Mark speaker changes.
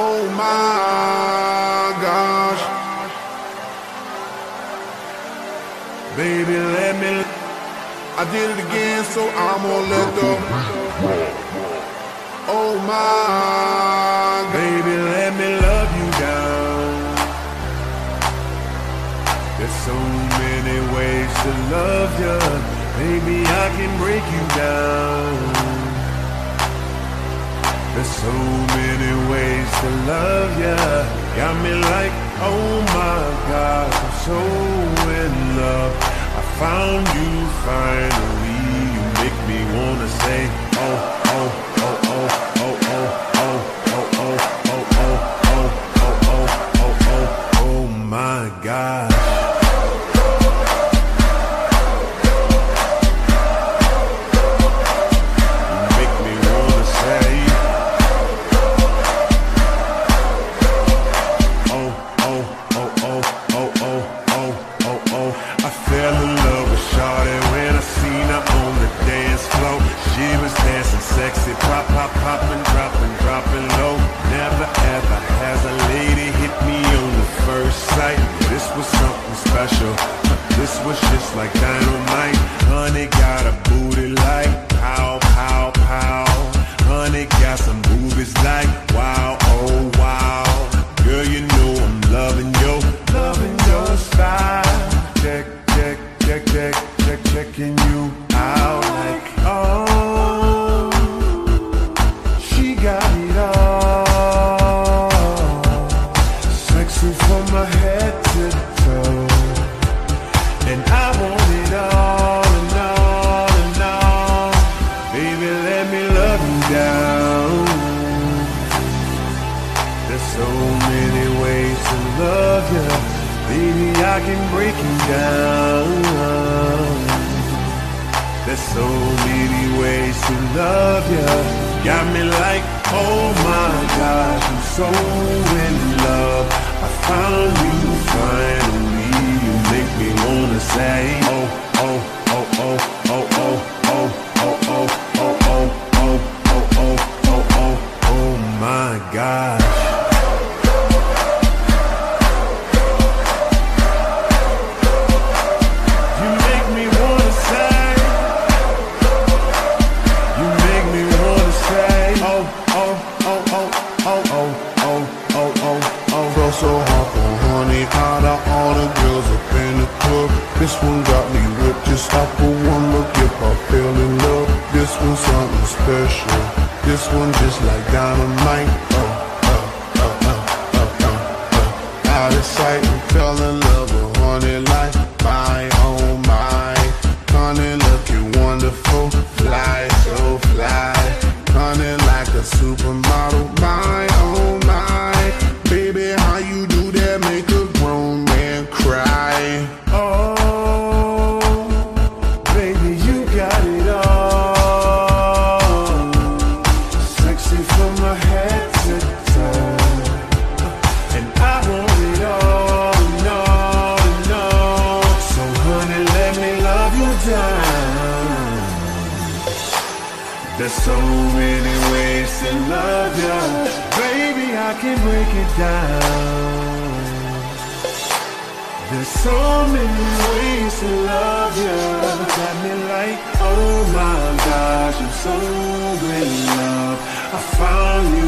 Speaker 1: Oh my gosh. Baby, let me. I did it again, so I'm gonna let go. Oh my, baby, let me love you down. There's so many ways to love you. Baby, I can break you down. There's so many ways to love ya. Got me like, oh my God, I'm so in love. I found you finally. You make me wanna say, oh, oh, oh, oh, oh, oh, I fell in love with Shawty when I seen her on the dance floor. She was dancing sexy, pop, pop, popping, Baby, I can break you down. There's so many ways to love you. Got me like, oh my gosh, I'm so in love. I found you finally. You make me wanna say, oh, oh,
Speaker 2: one got me whipped just off of one look. If I fell in love, this one's something special. This one just like dynamite. Oh, oh, oh, oh, oh, oh, oh. Out of sight and fell in love with honey like my, oh my. Honey looking wonderful, fly, so fly. Honey like a supermodel,
Speaker 1: There's so many ways to love you. Baby, I can break it down. There's so many ways to love you. Got me like, oh my gosh, I'm so in love. I found you